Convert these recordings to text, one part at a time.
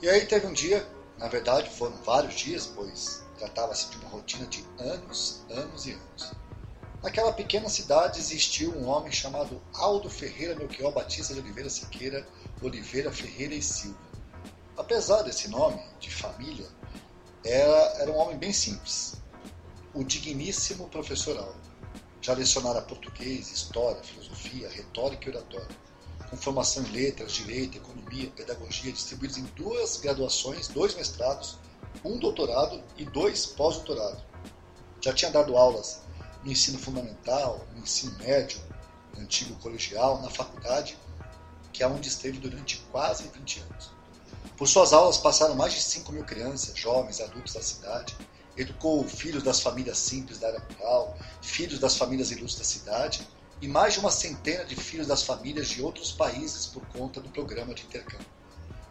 E aí teve um dia, na verdade foram vários dias, pois tratava-se de uma rotina de anos, anos e anos. Naquela pequena cidade existiu um homem chamado Aldo Ferreira Melchior Batista de Oliveira Siqueira, Oliveira Ferreira e Silva. Apesar desse nome, de família, era, era um homem bem simples. O digníssimo professor Aldo. Já lecionara português, história, filosofia, retórica e oratória, com formação em letras, direito, economia, pedagogia, distribuídos em duas graduações, dois mestrados, um doutorado e dois pós-doutorados. Já tinha dado aulas no ensino fundamental, no ensino médio, no antigo colegial, na faculdade, que é onde esteve durante quase 20 anos. Por suas aulas passaram mais de 5 mil crianças, jovens, adultos da cidade. Educou filhos das famílias simples da área rural, filhos das famílias ilustres da cidade e mais de uma centena de filhos das famílias de outros países por conta do programa de intercâmbio.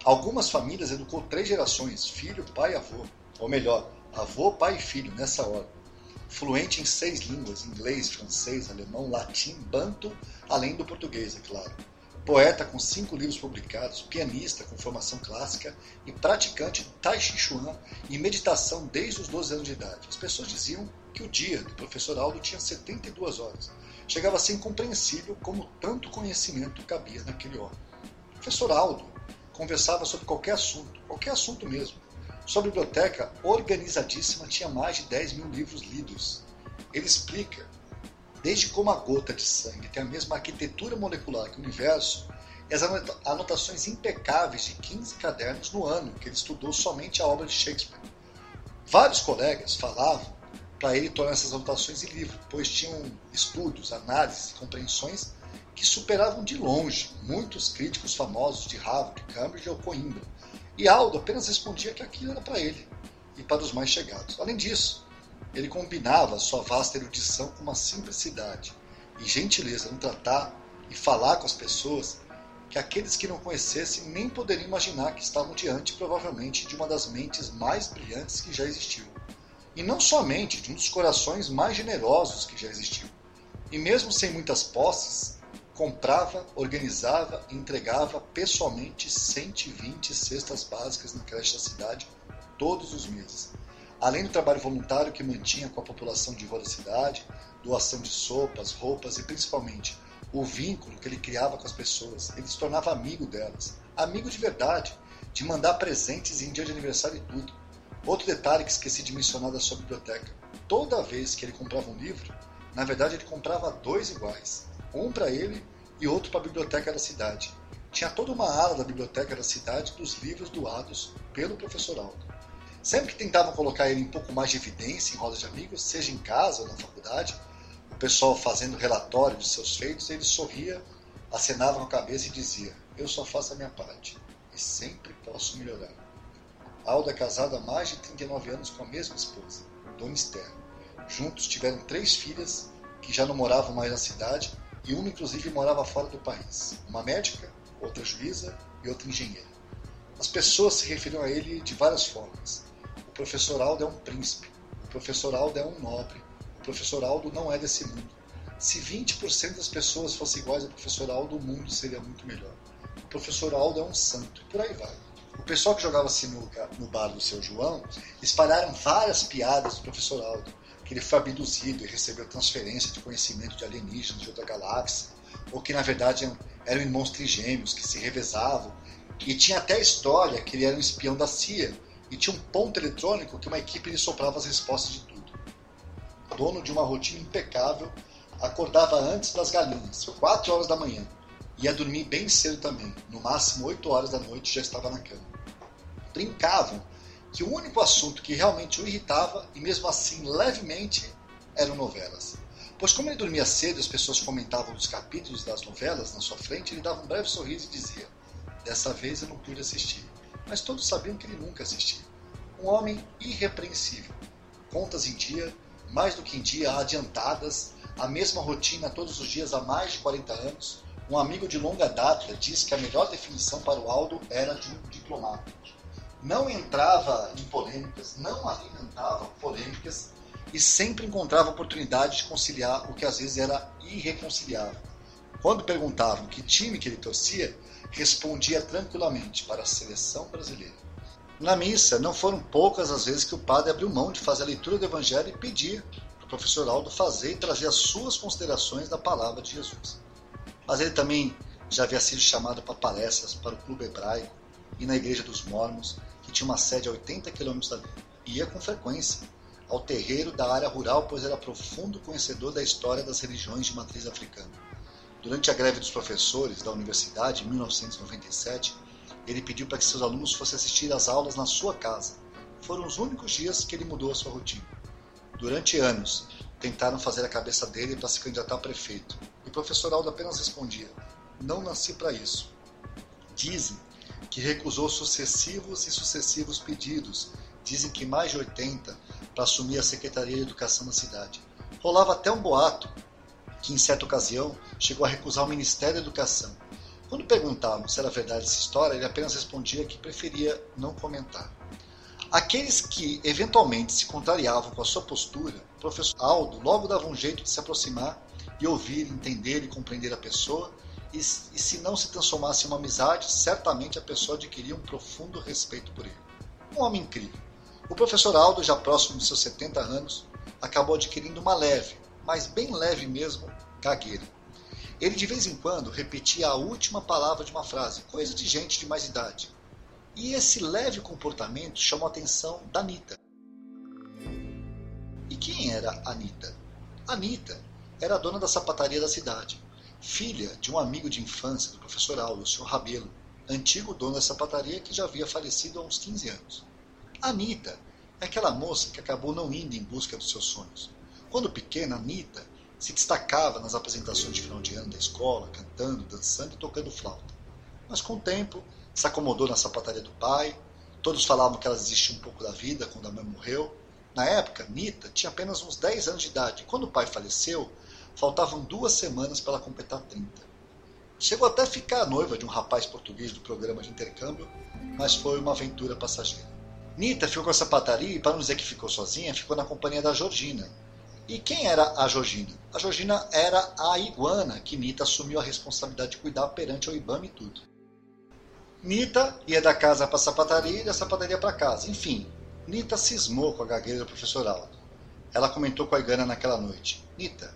Algumas famílias educou três gerações, filho, pai e avô. Ou melhor, avô, pai e filho, nessa ordem fluente em seis línguas: inglês, francês, alemão, latim, banto, além do português, é claro. Poeta com cinco livros publicados, pianista com formação clássica e praticante de Tai Chi Chuan e meditação desde os 12 anos de idade. As pessoas diziam que o dia do professor Aldo tinha 72 horas. Chegava a ser incompreensível como tanto conhecimento cabia naquele homem. O professor Aldo conversava sobre qualquer assunto, qualquer assunto mesmo sua biblioteca, organizadíssima, tinha mais de 10 mil livros lidos. Ele explica desde como a gota de sangue tem a mesma arquitetura molecular que o universo e as anotações impecáveis de 15 cadernos no ano que ele estudou somente a obra de Shakespeare. Vários colegas falavam para ele tornar essas anotações em livro, pois tinham estudos, análises compreensões que superavam de longe muitos críticos famosos de Harvard, Cambridge ou Coimbra e Aldo apenas respondia que aquilo era para ele e para os mais chegados. Além disso, ele combinava sua vasta erudição com uma simplicidade e gentileza no tratar e falar com as pessoas que aqueles que não conhecessem nem poderiam imaginar que estavam diante, provavelmente, de uma das mentes mais brilhantes que já existiu. E não somente de um dos corações mais generosos que já existiu. E mesmo sem muitas posses, comprava, organizava e entregava pessoalmente 120 cestas básicas na creche da cidade todos os meses. Além do trabalho voluntário que mantinha com a população de rua da cidade, doação de sopas, roupas e principalmente o vínculo que ele criava com as pessoas. Ele se tornava amigo delas, amigo de verdade, de mandar presentes em dia de aniversário e tudo. Outro detalhe que esqueci de mencionar da sua biblioteca: toda vez que ele comprava um livro, na verdade ele comprava dois iguais um para ele e outro para a biblioteca da cidade. Tinha toda uma ala da biblioteca da cidade dos livros doados pelo professor Aldo. Sempre que tentavam colocar ele um pouco mais de evidência em rodas de amigos, seja em casa ou na faculdade, o pessoal fazendo relatório de seus feitos, ele sorria, acenava com a cabeça e dizia: Eu só faço a minha parte e sempre posso melhorar. Aldo é casado há mais de 39 anos com a mesma esposa, Dona Esther. Juntos tiveram três filhas que já não moravam mais na cidade e uma inclusive morava fora do país. Uma médica, outra juíza e outra engenheira. As pessoas se referiam a ele de várias formas. O professor Aldo é um príncipe, o professor Aldo é um nobre, o professor Aldo não é desse mundo. Se 20% das pessoas fossem iguais ao professor Aldo, o mundo seria muito melhor. O professor Aldo é um santo, e por aí vai. O pessoal que jogava sinuca no bar do seu João espalharam várias piadas do professor Aldo que ele foi abduzido e recebeu transferência de conhecimento de alienígenas de outra galáxia, ou que na verdade eram irmãos trigêmeos que se revezavam, e tinha até a história que ele era um espião da CIA e tinha um ponto eletrônico que uma equipe lhe soprava as respostas de tudo. Dono de uma rotina impecável, acordava antes das galinhas, 4 horas da manhã, ia dormir bem cedo também, no máximo 8 horas da noite já estava na cama. Brincavam que o único assunto que realmente o irritava, e mesmo assim levemente, eram novelas. Pois como ele dormia cedo e as pessoas comentavam os capítulos das novelas na sua frente, ele dava um breve sorriso e dizia: Dessa vez eu não pude assistir. Mas todos sabiam que ele nunca assistia. Um homem irrepreensível. Contas em dia, mais do que em dia, adiantadas, a mesma rotina todos os dias há mais de 40 anos. Um amigo de longa data diz que a melhor definição para o Aldo era de um diplomata não entrava em polêmicas, não alimentava polêmicas e sempre encontrava oportunidade de conciliar o que às vezes era irreconciliável. Quando perguntavam que time que ele torcia, respondia tranquilamente para a seleção brasileira. Na missa, não foram poucas as vezes que o padre abriu mão de fazer a leitura do Evangelho e pedia professor Aldo fazer e trazer as suas considerações da palavra de Jesus. Mas ele também já havia sido chamado para palestras para o Clube Hebraico e na Igreja dos Mormons, que tinha uma sede a 80 quilômetros dali. Ia com frequência ao terreiro da área rural, pois era profundo conhecedor da história das religiões de matriz africana. Durante a greve dos professores da universidade, em 1997, ele pediu para que seus alunos fossem assistir às aulas na sua casa. Foram os únicos dias que ele mudou a sua rotina. Durante anos, tentaram fazer a cabeça dele para se candidatar a prefeito. E o professor Aldo apenas respondia: Não nasci para isso. Dizem que recusou sucessivos e sucessivos pedidos, dizem que mais de 80, para assumir a Secretaria de Educação da cidade. Rolava até um boato que, em certa ocasião, chegou a recusar o Ministério da Educação. Quando perguntavam se era verdade essa história, ele apenas respondia que preferia não comentar. Aqueles que eventualmente se contrariavam com a sua postura, o professor Aldo logo dava um jeito de se aproximar e ouvir, entender e compreender a pessoa, e, e se não se transformasse em uma amizade, certamente a pessoa adquiria um profundo respeito por ele. Um homem incrível. O professor Aldo, já próximo de seus 70 anos, acabou adquirindo uma leve, mas bem leve mesmo, gagueira. Ele de vez em quando repetia a última palavra de uma frase, coisa de gente de mais idade. E esse leve comportamento chamou a atenção da Anitta. E quem era Anitta? Anitta era a dona da sapataria da cidade, filha de um amigo de infância do professor Aldo, o Sr. Rabelo, antigo dono da sapataria que já havia falecido há uns 15 anos. Anitta é aquela moça que acabou não indo em busca dos seus sonhos. Quando pequena, Anitta se destacava nas apresentações de final de ano da escola, cantando, dançando e tocando flauta. Mas com o tempo, se acomodou na sapataria do pai, todos falavam que ela desistiu um pouco da vida quando a mãe morreu. Na época, Anitta tinha apenas uns 10 anos de idade. Quando o pai faleceu, faltavam duas semanas para ela completar 30. Chegou até a ficar noiva de um rapaz português do programa de intercâmbio, mas foi uma aventura passageira. Nita ficou com essa pataria e, para não dizer que ficou sozinha, ficou na companhia da Georgina. E quem era a Georgina? A Georgina era a iguana que Nita assumiu a responsabilidade de cuidar perante o IBAMA e tudo. Nita ia da casa para a sapataria e da sapataria para casa. Enfim, Nita cismou com a gagueira do professor Aldo. Ela comentou com a iguana naquela noite. Nita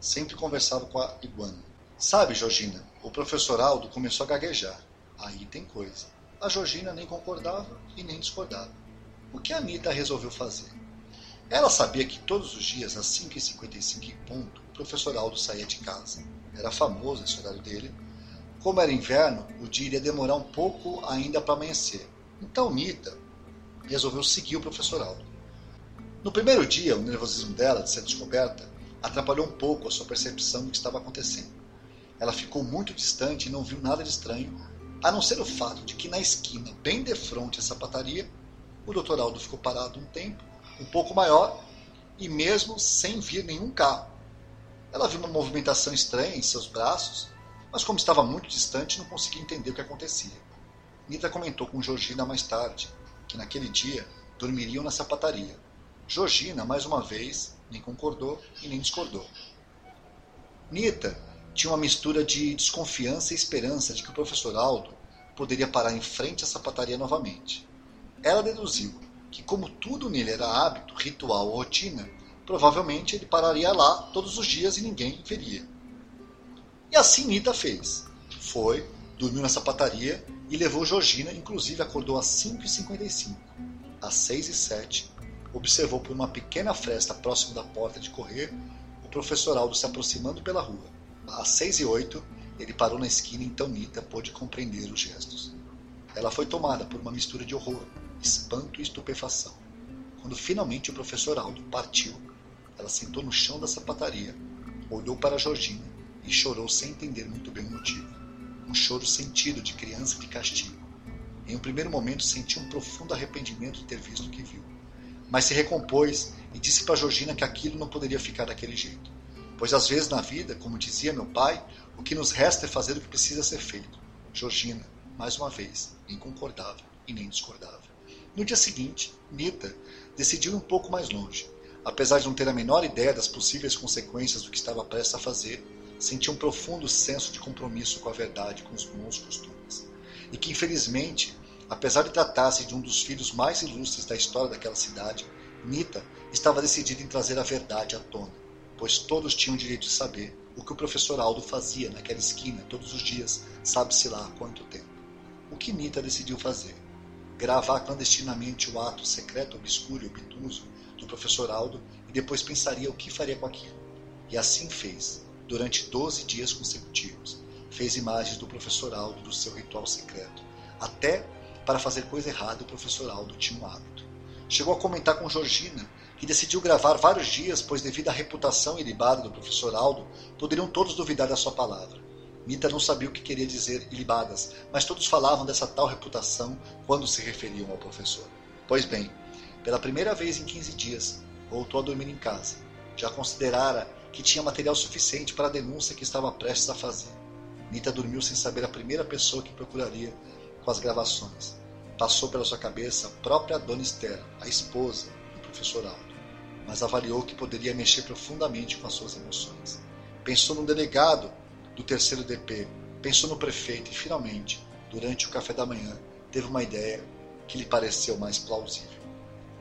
sempre conversava com a iguana. Sabe, Georgina, o professor Aldo começou a gaguejar. Aí tem coisa. A Georgina nem concordava e nem discordava. O que a Anitta resolveu fazer? Ela sabia que todos os dias, às 5h55 em ponto, o professor Aldo saía de casa. Era famoso esse horário dele. Como era inverno, o dia iria demorar um pouco ainda para amanhecer. Então Nita resolveu seguir o professor Aldo. No primeiro dia, o nervosismo dela de ser descoberta atrapalhou um pouco a sua percepção do que estava acontecendo. Ela ficou muito distante e não viu nada de estranho, a não ser o fato de que na esquina, bem de frente à sapataria, o Dr. Aldo ficou parado um tempo, um pouco maior, e mesmo sem vir nenhum carro. Ela viu uma movimentação estranha em seus braços, mas como estava muito distante, não conseguia entender o que acontecia. Nita comentou com Georgina mais tarde que naquele dia dormiriam na sapataria. Georgina, mais uma vez, nem concordou e nem discordou. Nita tinha uma mistura de desconfiança e esperança de que o professor Aldo poderia parar em frente à sapataria novamente. Ela deduziu que, como tudo nele era hábito, ritual ou rotina, provavelmente ele pararia lá todos os dias e ninguém veria. E assim Nita fez. Foi, dormiu na sapataria e levou Georgina, inclusive acordou às 5h55. Às 6h07, observou por uma pequena fresta próximo da porta de correr o professor Aldo se aproximando pela rua. Às 6h08, ele parou na esquina e então Nita pôde compreender os gestos. Ela foi tomada por uma mistura de horror, espanto e estupefação. Quando finalmente o professor Aldo partiu, ela sentou no chão da sapataria, olhou para Georgina e chorou sem entender muito bem o motivo. Um choro sentido de criança de castigo. Em um primeiro momento sentiu um profundo arrependimento de ter visto o que viu. Mas se recompôs e disse para Georgina que aquilo não poderia ficar daquele jeito. Pois às vezes na vida, como dizia meu pai, o que nos resta é fazer o que precisa ser feito. Georgina, mais uma vez, nem concordava e nem discordava. No dia seguinte, Nita decidiu ir um pouco mais longe. Apesar de não ter a menor ideia das possíveis consequências do que estava prestes a fazer, sentia um profundo senso de compromisso com a verdade com os bons costumes. E que, infelizmente, apesar de tratar-se de um dos filhos mais ilustres da história daquela cidade, Nita estava decidida em trazer a verdade à tona, pois todos tinham direito de saber o que o professor Aldo fazia naquela esquina todos os dias, sabe-se lá há quanto tempo. O que Nita decidiu fazer? Gravar clandestinamente o ato secreto, obscuro e obtuso do professor Aldo e depois pensaria o que faria com aquilo. E assim fez, durante 12 dias consecutivos. Fez imagens do professor Aldo do seu ritual secreto. Até para fazer coisa errada, o professor Aldo tinha um hábito. Chegou a comentar com Georgina que decidiu gravar vários dias, pois, devido à reputação ilibada do professor Aldo, poderiam todos duvidar da sua palavra. Mita não sabia o que queria dizer ilibadas, mas todos falavam dessa tal reputação quando se referiam ao professor. Pois bem, pela primeira vez em 15 dias, voltou a dormir em casa. Já considerara que tinha material suficiente para a denúncia que estava prestes a fazer. Nita dormiu sem saber a primeira pessoa que procuraria com as gravações. Passou pela sua cabeça a própria Dona Esther, a esposa do professor Aldo, mas avaliou que poderia mexer profundamente com as suas emoções. Pensou no delegado do terceiro DP, pensou no prefeito e, finalmente, durante o café da manhã, teve uma ideia que lhe pareceu mais plausível.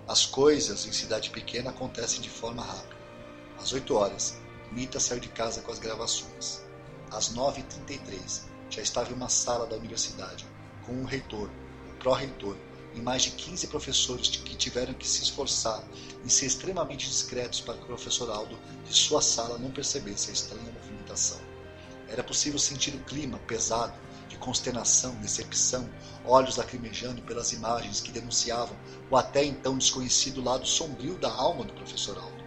As coisas em cidade pequena acontecem de forma rápida. Às 8 horas, Mita saiu de casa com as gravações. Às 9h33, já estava em uma sala da universidade, com o reitor, o pró-reitor e mais de 15 professores que tiveram que se esforçar em ser extremamente discretos para que o professor Aldo de sua sala não percebesse a estranha movimentação. Era possível sentir o clima pesado de consternação, decepção, olhos lacrimejando pelas imagens que denunciavam o até então desconhecido lado sombrio da alma do professor Aldo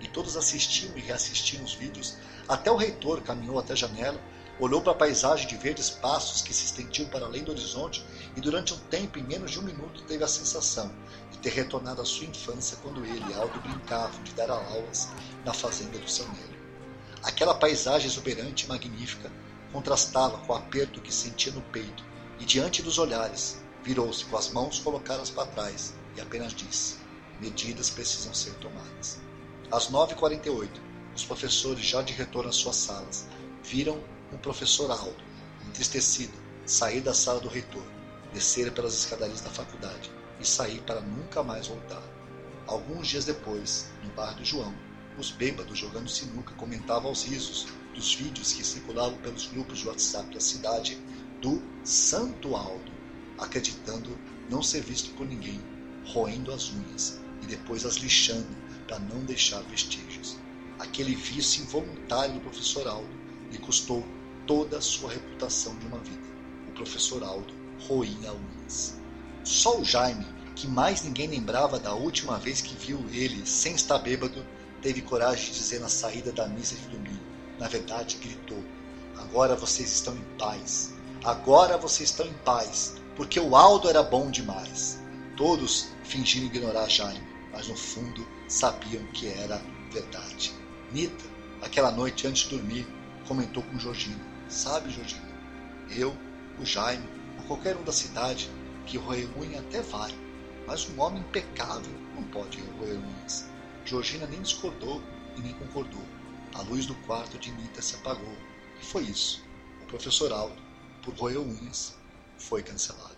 e todos assistiam e reassistiam os vídeos, até o reitor caminhou até a janela, olhou para a paisagem de verdes passos que se estendiam para além do horizonte e durante um tempo, em menos de um minuto, teve a sensação de ter retornado à sua infância quando ele e Aldo brincavam de dar aulas na fazenda do São Nélio. Aquela paisagem exuberante e magnífica contrastava com o aperto que sentia no peito e diante dos olhares virou-se com as mãos colocadas para trás e apenas disse: medidas precisam ser tomadas. Às 9h48, os professores, já de retorno às suas salas, viram o professor Aldo, entristecido, sair da sala do reitor, descer pelas escadarias da faculdade e sair para nunca mais voltar. Alguns dias depois, no bar do João, os bêbados jogando sinuca comentavam aos risos dos vídeos que circulavam pelos grupos de WhatsApp da cidade do Santo Aldo, acreditando não ser visto por ninguém, roendo as unhas e depois as lixando para não deixar vestígios. Aquele vício involuntário do professor Aldo lhe custou toda a sua reputação de uma vida. O professor Aldo roía unhas. Só o Jaime, que mais ninguém lembrava da última vez que viu ele sem estar bêbado, teve coragem de dizer na saída da missa de domingo. Na verdade, gritou: Agora vocês estão em paz. Agora vocês estão em paz, porque o Aldo era bom demais. Todos fingiram ignorar Jaime, mas no fundo sabiam que era verdade. Nita, aquela noite antes de dormir, comentou com Georgina: Sabe, Georgina, eu, o Jaime, ou qualquer um da cidade que roer unha até vai, mas um homem impecável não pode roer unhas. Georgina nem discordou e nem concordou. A luz do quarto de Nita se apagou. E foi isso. O professor Aldo, por roer unhas, foi cancelado.